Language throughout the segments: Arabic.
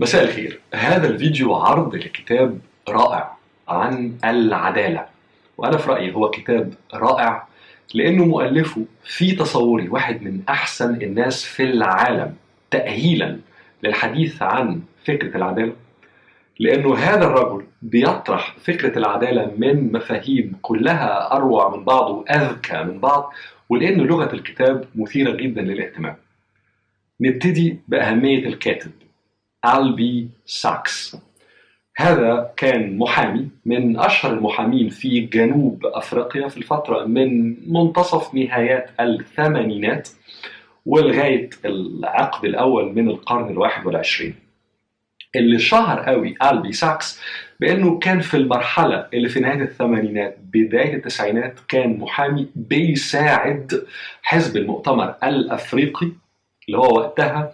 مساء الخير. هذا الفيديو عرض لكتاب رائع عن العدالة وأنا في رأيي هو كتاب رائع لأنه مؤلفه في تصوري واحد من أحسن الناس في العالم تأهيلا للحديث عن فكرة العدالة. لأنه هذا الرجل بيطرح فكرة العدالة من مفاهيم كلها أروع من بعض وأذكى من بعض ولأن لغة الكتاب مثيرة جدا للاهتمام. نبتدي بأهمية الكاتب. ألبي ساكس هذا كان محامي من أشهر المحامين في جنوب أفريقيا في الفترة من منتصف نهايات الثمانينات ولغاية العقد الأول من القرن الواحد والعشرين. اللي شهر قوي ألبي ساكس بأنه كان في المرحلة اللي في نهاية الثمانينات بداية التسعينات كان محامي بيساعد حزب المؤتمر الأفريقي اللي هو وقتها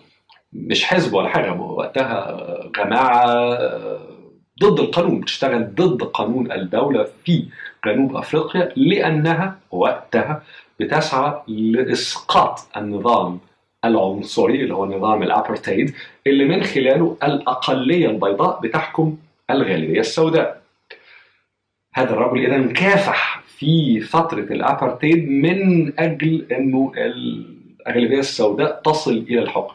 مش حزب ولا حاجة وقتها جماعة ضد القانون بتشتغل ضد قانون الدولة في جنوب أفريقيا لأنها وقتها بتسعى لإسقاط النظام العنصري اللي هو نظام الأبرتايد اللي من خلاله الأقلية البيضاء بتحكم الغالبية السوداء. هذا الرجل اذا كافح في فترة الأبرتايد من أجل إنه الاغلبيه السوداء تصل إلى الحكم.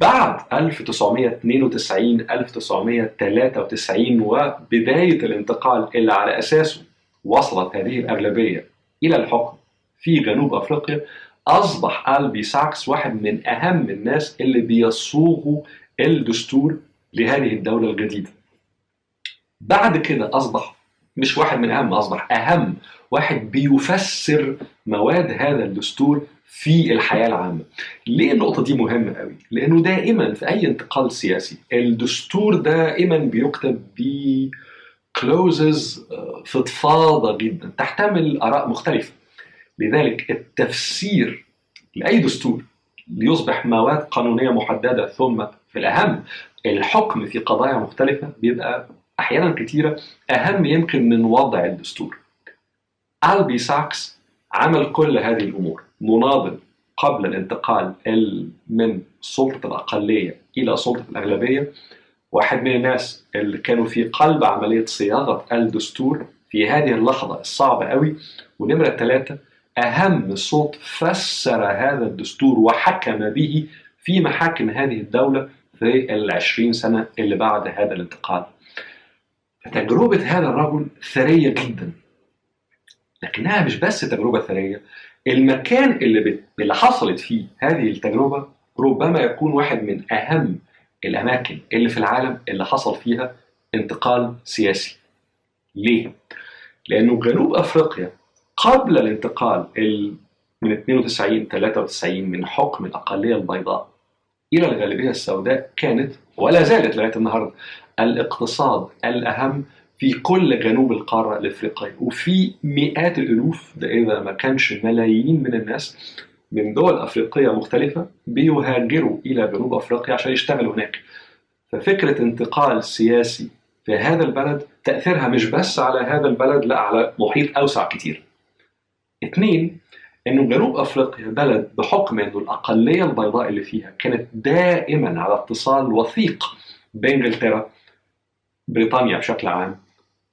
بعد 1992 1993 وبداية الانتقال اللي على أساسه وصلت هذه الأغلبية إلى الحكم في جنوب أفريقيا أصبح ألبي ساكس واحد من أهم الناس اللي بيصوغوا الدستور لهذه الدولة الجديدة. بعد كده أصبح مش واحد من أهم أصبح أهم واحد بيفسر مواد هذا الدستور في الحياة العامة. ليه النقطة دي مهمة قوي؟ لأنه دائما في أي انتقال سياسي الدستور دائما بيكتب ب كلوزز فضفاضة جدا تحتمل آراء مختلفة. لذلك التفسير لأي دستور ليصبح مواد قانونية محددة ثم في الأهم الحكم في قضايا مختلفة بيبقى أحيانا كثيره أهم يمكن من وضع الدستور. ألبي ساكس عمل كل هذه الأمور مناضل قبل الانتقال من سلطة الأقلية إلى سلطة الأغلبية. واحد من الناس اللي كانوا في قلب عملية صياغة الدستور في هذه اللحظة الصعبة قوي. ونمرة ثلاثة أهم صوت فسر هذا الدستور وحكم به في محاكم هذه الدولة في العشرين سنة اللي بعد هذا الانتقال. تجربة هذا الرجل ثرية جدا. لكنها مش بس تجربة ثرية المكان اللي. اللي حصلت فيه هذه التجربة ربما يكون واحد من أهم الأماكن اللي في العالم اللي حصل فيها انتقال سياسي. ليه؟ لأنه جنوب أفريقيا قبل الانتقال ال... من 92 93 من حكم الأقلية البيضاء إلى الغالبية السوداء كانت ولا زالت لغاية النهارده الإقتصاد الأهم في كل جنوب القارة الإفريقية وفي مئات الألوف ده إذا ما كانش ملايين من الناس من دول أفريقية مختلفة بيهاجروا إلى جنوب أفريقيا عشان يشتغلوا هناك. ففكرة انتقال سياسي في هذا البلد تأثيرها مش بس على هذا البلد لا على محيط أوسع كتير. اثنين إنه جنوب أفريقيا بلد بحكم إنه الأقلية البيضاء اللي فيها كانت دائما على اتصال وثيق بإنجلترا بريطانيا بشكل عام.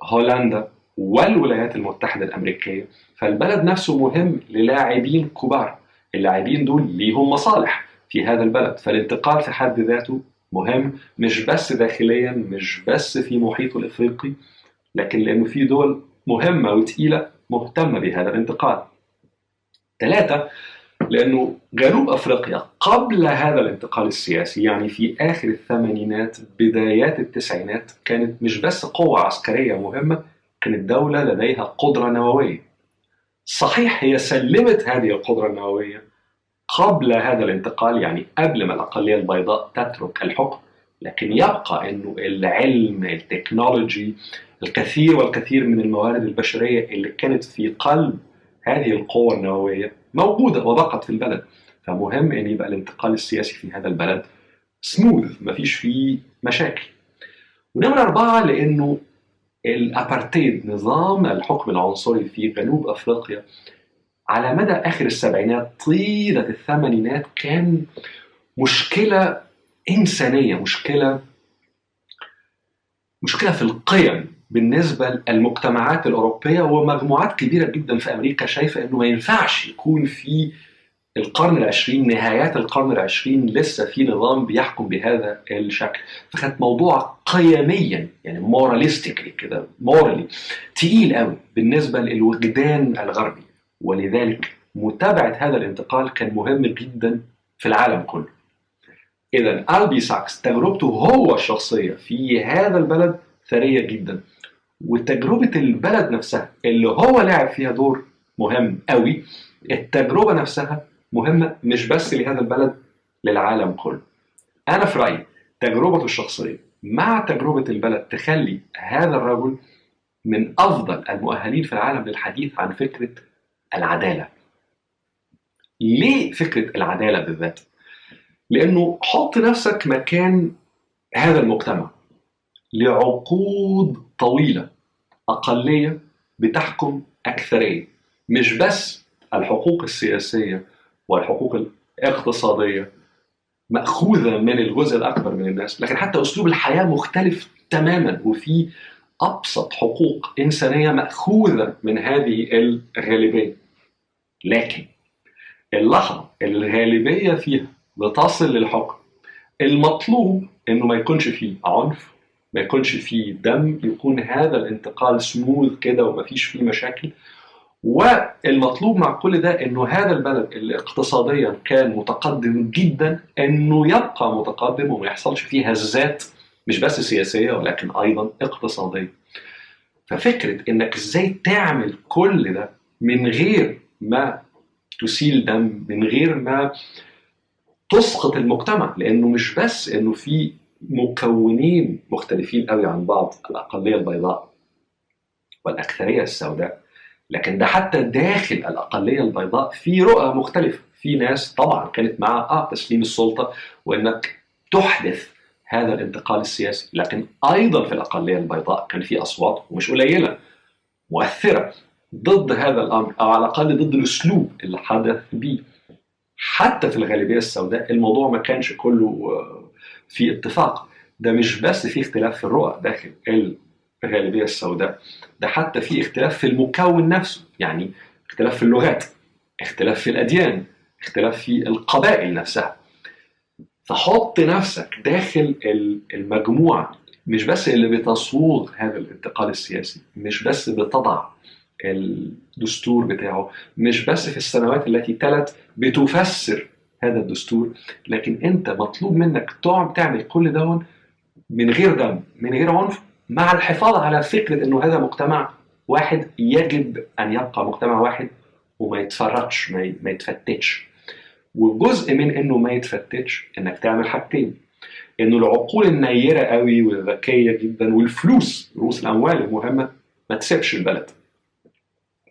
هولندا والولايات المتحدة الأمريكية فالبلد نفسه مهم للاعبين كبار. اللاعبين دول ليهم مصالح في هذا البلد فالانتقال في حد ذاته مهم مش بس داخليا مش بس في محيطه الإفريقي لكن لأنه في دول مهمة وتقيلة مهتمة بهذا الانتقال. ثلاثة لأنه جنوب أفريقيا قبل هذا الانتقال السياسي يعني في آخر الثمانينات بدايات التسعينات كانت مش بس قوة عسكرية مهمة كانت دولة لديها قدرة نووية. صحيح هي سلمت هذه القدرة النووية قبل هذا الانتقال يعني قبل ما الأقلية البيضاء تترك الحكم لكن يبقى أنه العلم التكنولوجي الكثير والكثير من الموارد البشرية اللي كانت في قلب هذه القوة النووية موجودة وبقت في البلد. فمهم أن يبقى الانتقال السياسي في هذا البلد سموث مفيش فيه مشاكل. ونمرة أربعة لأنه الأبارتيد نظام الحكم العنصري في جنوب أفريقيا على مدى آخر السبعينات طيلة الثمانينات كان مشكلة إنسانية مشكلة مشكلة في القيم. بالنسبة للمجتمعات الأوروبية ومجموعات كبيرة جدا في أمريكا شايفة إنه ما ينفعش يكون في القرن العشرين نهايات القرن العشرين لسه في نظام بيحكم بهذا الشكل. فكانت موضوع قيميا يعني موراليستيكلي كده مورالي تقيل قوي بالنسبة للوجدان الغربي. ولذلك متابعة هذا الانتقال كان مهم جدا في العالم كله. اذا ألبي ساكس تجربته هو الشخصيه في هذا البلد ثرية جدا. وتجربة البلد نفسها اللي هو لعب فيها دور مهم قوي التجربة نفسها مهمة مش بس لهذا البلد للعالم كله. أنا في رأيي تجربته الشخصية مع تجربة البلد تخلي هذا الرجل من أفضل المؤهلين في العالم للحديث عن فكرة العدالة. ليه فكرة العدالة بالذات؟ لأنه حط نفسك مكان هذا المجتمع. لعقود طويلة أقلية بتحكم أكثرية. مش بس الحقوق السياسية والحقوق الاقتصادية مأخوذة من الجزء الأكبر من الناس لكن حتى أسلوب الحياة مختلف تماما. وفي أبسط حقوق إنسانية مأخوذة من هذه الغالبية. لكن اللحظة اللي الغالبية فيها بتصل للحكم. المطلوب إنه ما يكونش فيه عنف ما يكونش فيه دم يكون هذا الانتقال سموث كده وما فيش فيه مشاكل والمطلوب مع كل ده إنه هذا البلد اللي اقتصاديا كان متقدم جدا إنه يبقى متقدم وما يحصلش فيه هزات مش بس سياسية ولكن أيضا اقتصادية. ففكرة إنك إزاي تعمل كل ده من غير ما تسيل دم من غير ما تسقط المجتمع لأنه مش بس إنه في مكونين مختلفين قوي عن بعض الأقلية البيضاء والأكثرية السوداء. لكن ده حتى داخل الأقلية البيضاء في رؤى مختلفة. في ناس طبعا كانت مع آه تسليم السلطة وإنك تحدث هذا الانتقال السياسي. لكن أيضا في الأقلية البيضاء كان في أصوات ومش قليلة مؤثرة ضد هذا الأمر أو على الأقل ضد الأسلوب اللي حدث به حتى في الغالبية السوداء الموضوع ما كانش كله في اتفاق. ده مش بس في اختلاف في الرؤى داخل الغالبية السوداء. ده حتى في اختلاف في المكون نفسه يعني اختلاف في اللغات اختلاف في الأديان اختلاف في القبائل نفسها. فحط نفسك داخل المجموعة مش بس اللي بتصوغ هذا الانتقال السياسي مش بس بتضع الدستور بتاعه مش بس في السنوات التي تلت بتفسر هذا الدستور لكن أنت مطلوب منك تقعد تعمل كل ده من غير دم من غير عنف مع الحفاظ على فكرة إنه هذا مجتمع واحد يجب أن يبقى مجتمع واحد وما يتفرقش ما يتفتتش. وجزء من إنه ما يتفتتش إنك تعمل حاجتين إنه العقول النيرة قوي والذكية جدا والفلوس رؤوس الأموال المهمة ما تسيبش البلد.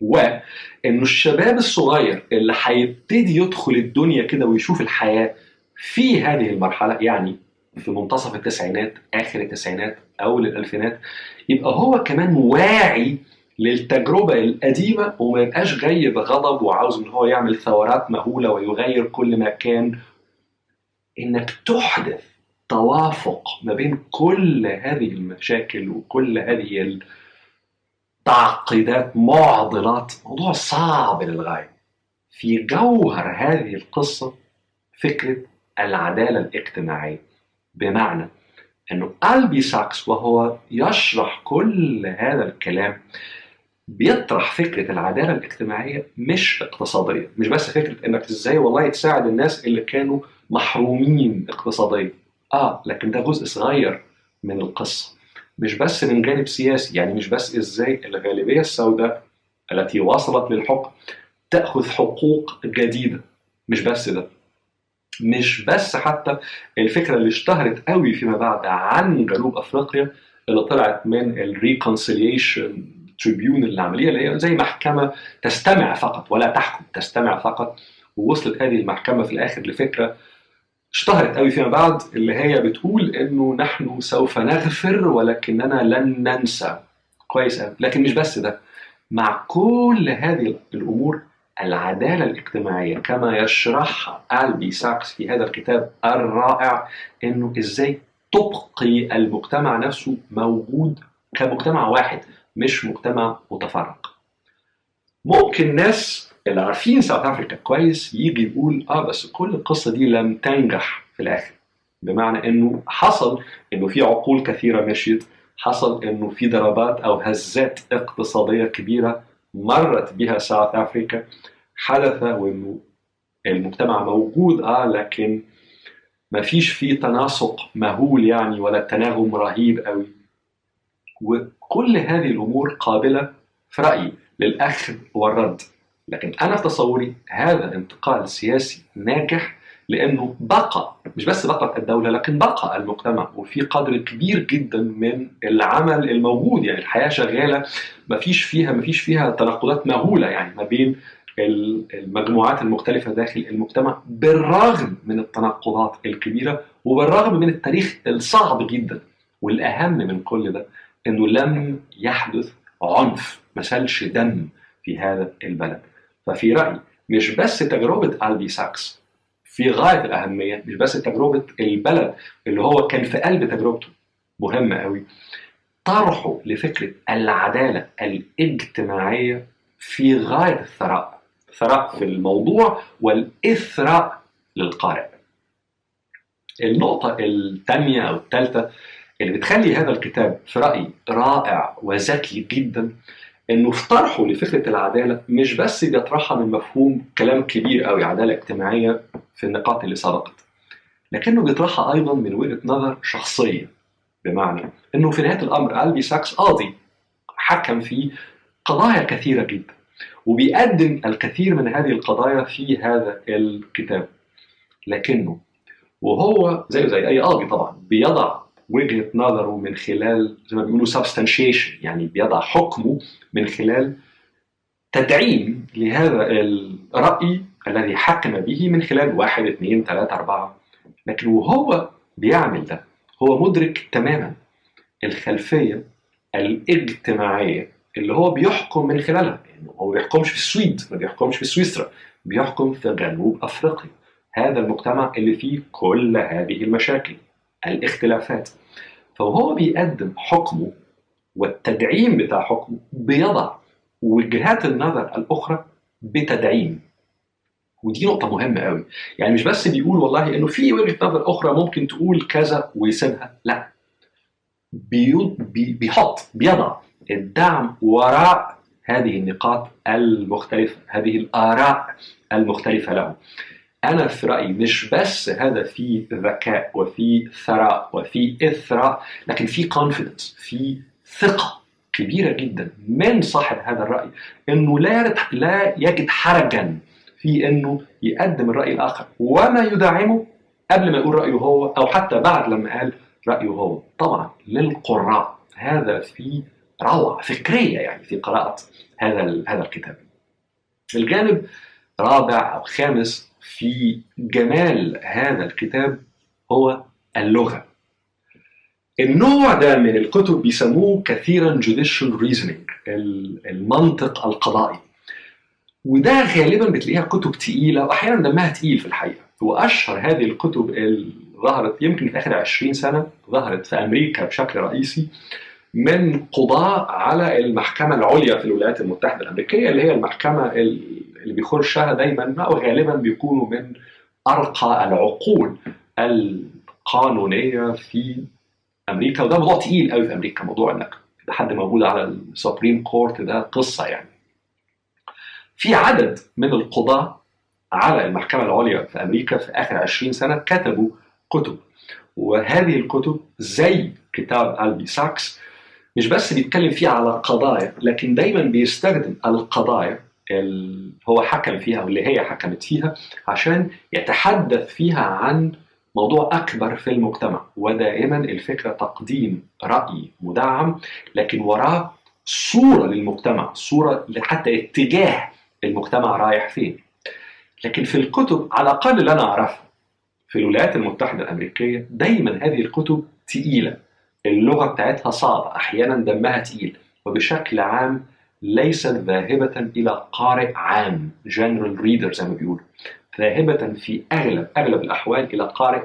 وانه الشباب الصغير اللي هيبتدي يدخل الدنيا كده ويشوف الحياة في هذه المرحلة يعني في منتصف التسعينات آخر التسعينات أول الألفينات يبقى هو كمان واعي للتجربة القديمة وما يبقاش جاي بغضب وعاوز إن هو يعمل ثورات مهولة ويغير كل ما كان إنك تحدث توافق ما بين كل هذه المشاكل وكل هذه التعقيدات معضلات موضوع صعب للغاية في جوهر هذه القصة فكرة العدالة الاجتماعية بمعنى أنه ألبي ساكس وهو يشرح كل هذا الكلام بيطرح فكرة العدالة الاجتماعية مش اقتصادية، مش بس فكرة إنك إزاي والله تساعد الناس اللي كانوا محرومين اقتصاديا. آه لكن ده جزء صغير من القصة. مش بس من جانب سياسي، يعني مش بس إزاي الغالبية السوداء التي وصلت للحكم تأخذ حقوق جديدة. مش بس ده. مش بس حتى الفكرة اللي اشتهرت قوي فيما بعد عن جنوب أفريقيا اللي طلعت من ال reconciliation tribunal اللي عمليه اللي هي زي محكمة تستمع فقط ولا تحكم تستمع فقط ووصلت هذه المحكمة في الآخر لفكرة اشتهرت قوي فيما بعد اللي هي بتقول إنه نحن سوف نغفر ولكننا لن ننسى. كويس قوي لكن مش بس ده مع كل هذه الأمور العدالة الاجتماعية كما يشرحها ألبي ساكس في هذا الكتاب الرائع إنه إزاي تبقي المجتمع نفسه موجود كمجتمع واحد مش مجتمع متفرق. ممكن ناس اللي عارفين South Africa كويس يجي يقول آه بس كل القصة دي لم تنجح في الآخر. بمعنى إنه حصل إنه في عقول كثيرة مشيت حصل إنه في ضربات أو هزات اقتصادية كبيرة مرت بها ساوث افريكا حدث وإنه المجتمع موجود آه لكن ما فيش فيه تناسق مهول يعني ولا تناغم رهيب قوي. وكل هذه الأمور قابلة في رأيي للاخذ والرد. لكن أنا في تصوري هذا انتقال سياسي ناجح لأنه بقى مش بس بقت الدولة لكن بقى المجتمع وفي قدر كبير جدا من العمل الموجود. يعني الحياة شغالة ما فيش فيها ما فيش فيها تناقضات مهولة. يعني ما بين المجموعات المختلفة داخل المجتمع بالرغم من التناقضات الكبيرة وبالرغم من التاريخ الصعب جدا. والأهم من كل ده أنه لم يحدث عنف ما سالش دم في هذا البلد. ففي رأيي مش بس تجربة ألبي ساكس في غاية الأهمية مش بس تجربة البلد اللي هو كان في قلب تجربته مهمة قوي طرحه لفكرة العدالة الاجتماعية في غاية الثراء ثراء في الموضوع والإثراء للقارئ. النقطة الثانية أو الثالثة اللي بتخلي هذا الكتاب في رأيي رائع وذكي جدا إنه في طرحه لفكرة العدالة مش بس بيطرحها من مفهوم كلام كبير قوي عدالة اجتماعية في النقاط اللي سبقت. لكنه بيطرحها أيضا من وجهة نظر شخصية بمعنى إنه في نهاية الأمر ألبي ساكس قاضي حكم في قضايا كثيرة جدا وبيقدم الكثير من هذه القضايا في هذا الكتاب. لكنه وهو زيه زي أي قاضي طبعا بيضع وجهة نظره من خلال زي ما بيقولوا سبستانشيشن يعني بيضع حكمه من خلال تدعيم لهذا الرأي الذي حكم به من خلال واحد اثنين ثلاثة أربعة. لكن وهو بيعمل ده هو مدرك تماما الخلفية الاجتماعية اللي هو بيحكم من خلالها. يعني هو ما بيحكمش في السويد ما بيحكمش في سويسرا بيحكم في جنوب أفريقيا. هذا المجتمع اللي فيه كل هذه المشاكل الاختلافات. فهو بيقدم حكمه والتدعيم بتاع حكمه بيضع وجهات النظر الأخرى بتدعيم. ودي نقطة مهمة قوي. يعني مش بس بيقول والله إنه في وجهة نظر أخرى ممكن تقول كذا ويسيبها لا. بيحط بيضع الدعم وراء هذه النقاط المختلفة هذه الآراء المختلفة له. أنا في رأيي مش بس هذا في ذكاء وفي ثراء وفي إثراء لكن في confidence في ثقة كبيرة جدا من صاحب هذا الرأي إنه لا لا يجد حرجا في إنه يقدم الرأي الآخر. وما يدعمه قبل ما يقول رأيه هو أو حتى بعد لما قال رأيه هو. طبعا للقراء هذا في روعة فكرية يعني في قراءة هذا هذا الكتاب. الجانب رابع أو خامس في جمال هذا الكتاب هو اللغة. النوع ده من الكتب بيسموه كثيرا judicial reasoning المنطق القضائي. وده غالبا بتلاقيها كتب تقيلة وأحيانا دمها تقيل في الحقيقة. وأشهر هذه الكتب اللي ظهرت يمكن في آخر 20 سنة ظهرت في أمريكا بشكل رئيسي من قضاء على المحكمة العليا في الولايات المتحدة الأمريكية اللي هي المحكمة اللي بيخشها دايما أو غالبا بيكونوا من أرقى العقول القانونية في أمريكا. وده موضوع تقيل قوي في أمريكا موضوع إنك حد موجود على ال Supreme Court ده قصة يعني. في عدد من القضاة على المحكمة العليا في أمريكا في آخر 20 سنة كتبوا كتب. وهذه الكتب زي كتاب ألبي ساكس مش بس بيتكلم فيه على قضايا لكن دايما بيستخدم القضايا اللي هو حكم فيها واللي هي حكمت فيها عشان يتحدث فيها عن موضوع أكبر في المجتمع ودائما الفكرة تقديم رأي مدعم لكن وراه صورة للمجتمع صورة حتى اتجاه المجتمع رايح فين. لكن في الكتب على الأقل اللي أنا أعرفها في الولايات المتحدة الأمريكية دايما هذه الكتب تقيلة. اللغة بتاعتها صعبة أحيانا دمها تقيل وبشكل عام ليست ذاهبة إلى قارئ عام general reader زي ما بيقولوا. ذاهبة في أغلب أغلب الأحوال إلى قارئ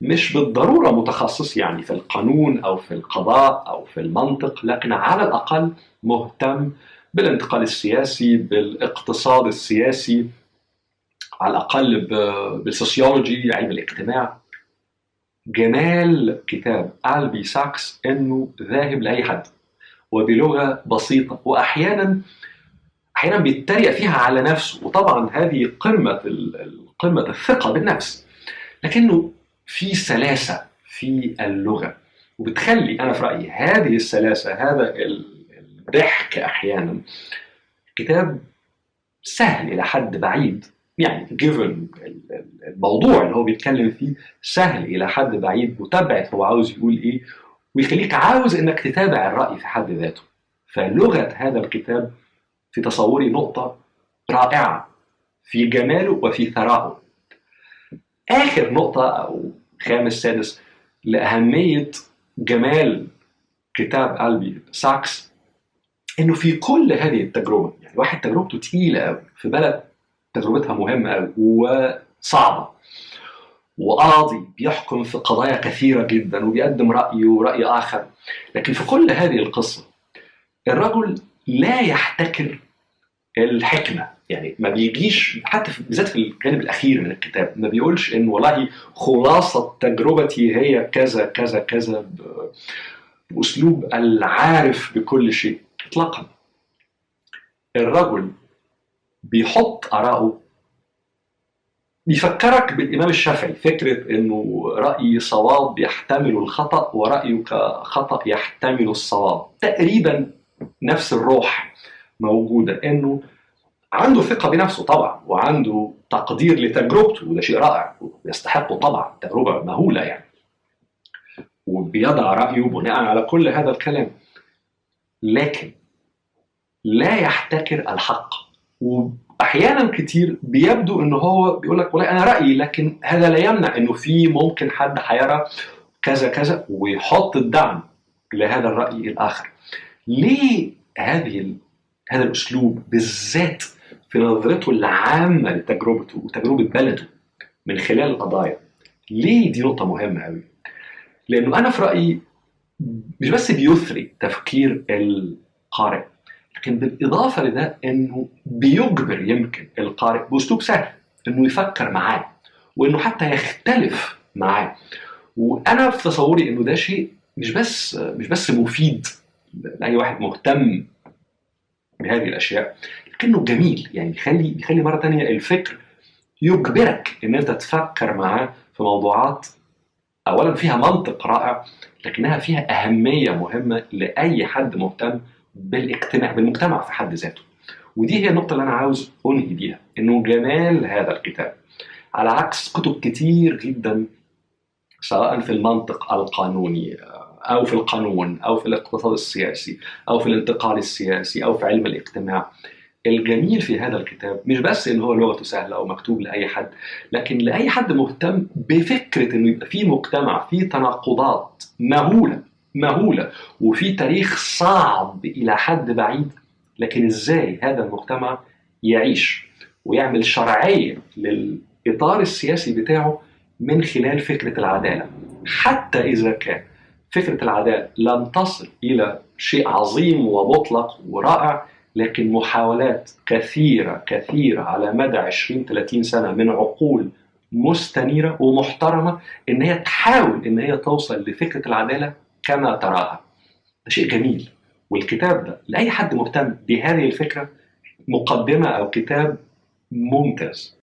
مش بالضرورة متخصص يعني في القانون أو في القضاء أو في المنطق لكن على الأقل مهتم بالانتقال السياسي بالاقتصاد السياسي على الأقل بالسوسيولوجي علم الاجتماع. جمال كتاب ألبي ساكس إنه ذاهب لأي حد وبلغة بسيطة. وأحيانا أحيانا بيتريق فيها على نفسه. وطبعا هذه قمة قمة الثقة بالنفس. لكنه في سلاسة في اللغة. وبتخلي أنا في رأيي هذه السلاسة هذا الضحك أحيانا كتاب سهل إلى حد بعيد. يعني جيفن الموضوع اللي هو بيتكلم فيه سهل إلى حد بعيد متابعة هو عاوز يقول إيه ويخليك عاوز إنك تتابع الرأي في حد ذاته. فلغة هذا الكتاب في تصوري نقطة رائعة في جماله وفي ثرائه. آخر نقطة أو خامس سادس لأهمية جمال كتاب قلبي ساكس إنه في كل هذه التجربة يعني واحد تجربته تقيلة قوي في بلد تجربتها مهمة قوي وصعبة. وقاضي بيحكم في قضايا كثيرة جدا وبيقدم رأي ورأي آخر. لكن في كل هذه القصة الرجل لا يحتكر الحكمة. يعني ما بيجيش حتى بالذات في الجانب الأخير من الكتاب ما بيقولش إن والله خلاصة تجربتي هي كذا كذا كذا بأسلوب العارف بكل شيء. إطلاقا الرجل بيحط آراءه بيفكرك بالإمام الشافعي. فكرة إنه رأي صواب يحتمل الخطأ ورأيك خطأ يحتمل الصواب. تقريبا نفس الروح موجودة. إنه عنده ثقة بنفسه طبعا وعنده تقدير لتجربته وده شيء رائع ويستحقه طبعا تجربة مهولة يعني. وبيضع رأيه بناء على كل هذا الكلام. لكن لا يحتكر الحق. وأحيانا كتير بيبدو ان هو بيقول لك والله أنا رأيي لكن هذا لا يمنع إنه في ممكن حد هيرى كذا كذا ويحط الدعم لهذا الرأي الآخر. ليه هذه هذا الأسلوب بالذات في نظرته العامة لتجربته وتجربة بلده من خلال القضايا؟ ليه دي نقطة مهمة قوي لأنه أنا في رأيي مش بس بيثري تفكير القارئ لكن بالإضافة لده إنه بيجبر يمكن القارئ باسلوب سهل إنه يفكر معاه وإنه حتى يختلف معاه. وأنا في تصوري إنه ده شيء مش بس مش بس مفيد لأي واحد مهتم بهذه الأشياء لكنه جميل. يعني بيخلي بيخلي مرة ثانية الفكر يجبرك إن أنت تفكر معاه في موضوعات اولا فيها منطق رائع لكنها فيها أهمية مهمة لأي حد مهتم بالاجتماع بالمجتمع في حد ذاته. ودي هي النقطة اللي أنا عاوز أنهي بيها إنه جمال هذا الكتاب. على عكس كتب كتير جدا سواء في المنطق القانوني أو في القانون أو في الاقتصاد السياسي أو في الانتقال السياسي أو في علم الاجتماع. الجميل في هذا الكتاب مش بس إن هو لغته سهلة أو مكتوب لأي حد لكن لأي حد مهتم بفكرة إنه يبقى في مجتمع فيه تناقضات مهولة. مهولة. وفي تاريخ صعب إلى حد بعيد لكن إزاي هذا المجتمع يعيش ويعمل شرعية للإطار السياسي بتاعه من خلال فكرة العدالة. حتى إذا كان فكرة العدالة لم تصل إلى شيء عظيم ومطلق ورائع لكن محاولات كثيرة كثيرة على مدى 20 30 سنة من عقول مستنيرة ومحترمة إن هي تحاول إن هي توصل لفكرة العدالة كما تراها. ده شيء جميل والكتاب ده لأي حد مهتم بهذه الفكرة مقدمة أو كتاب ممتاز.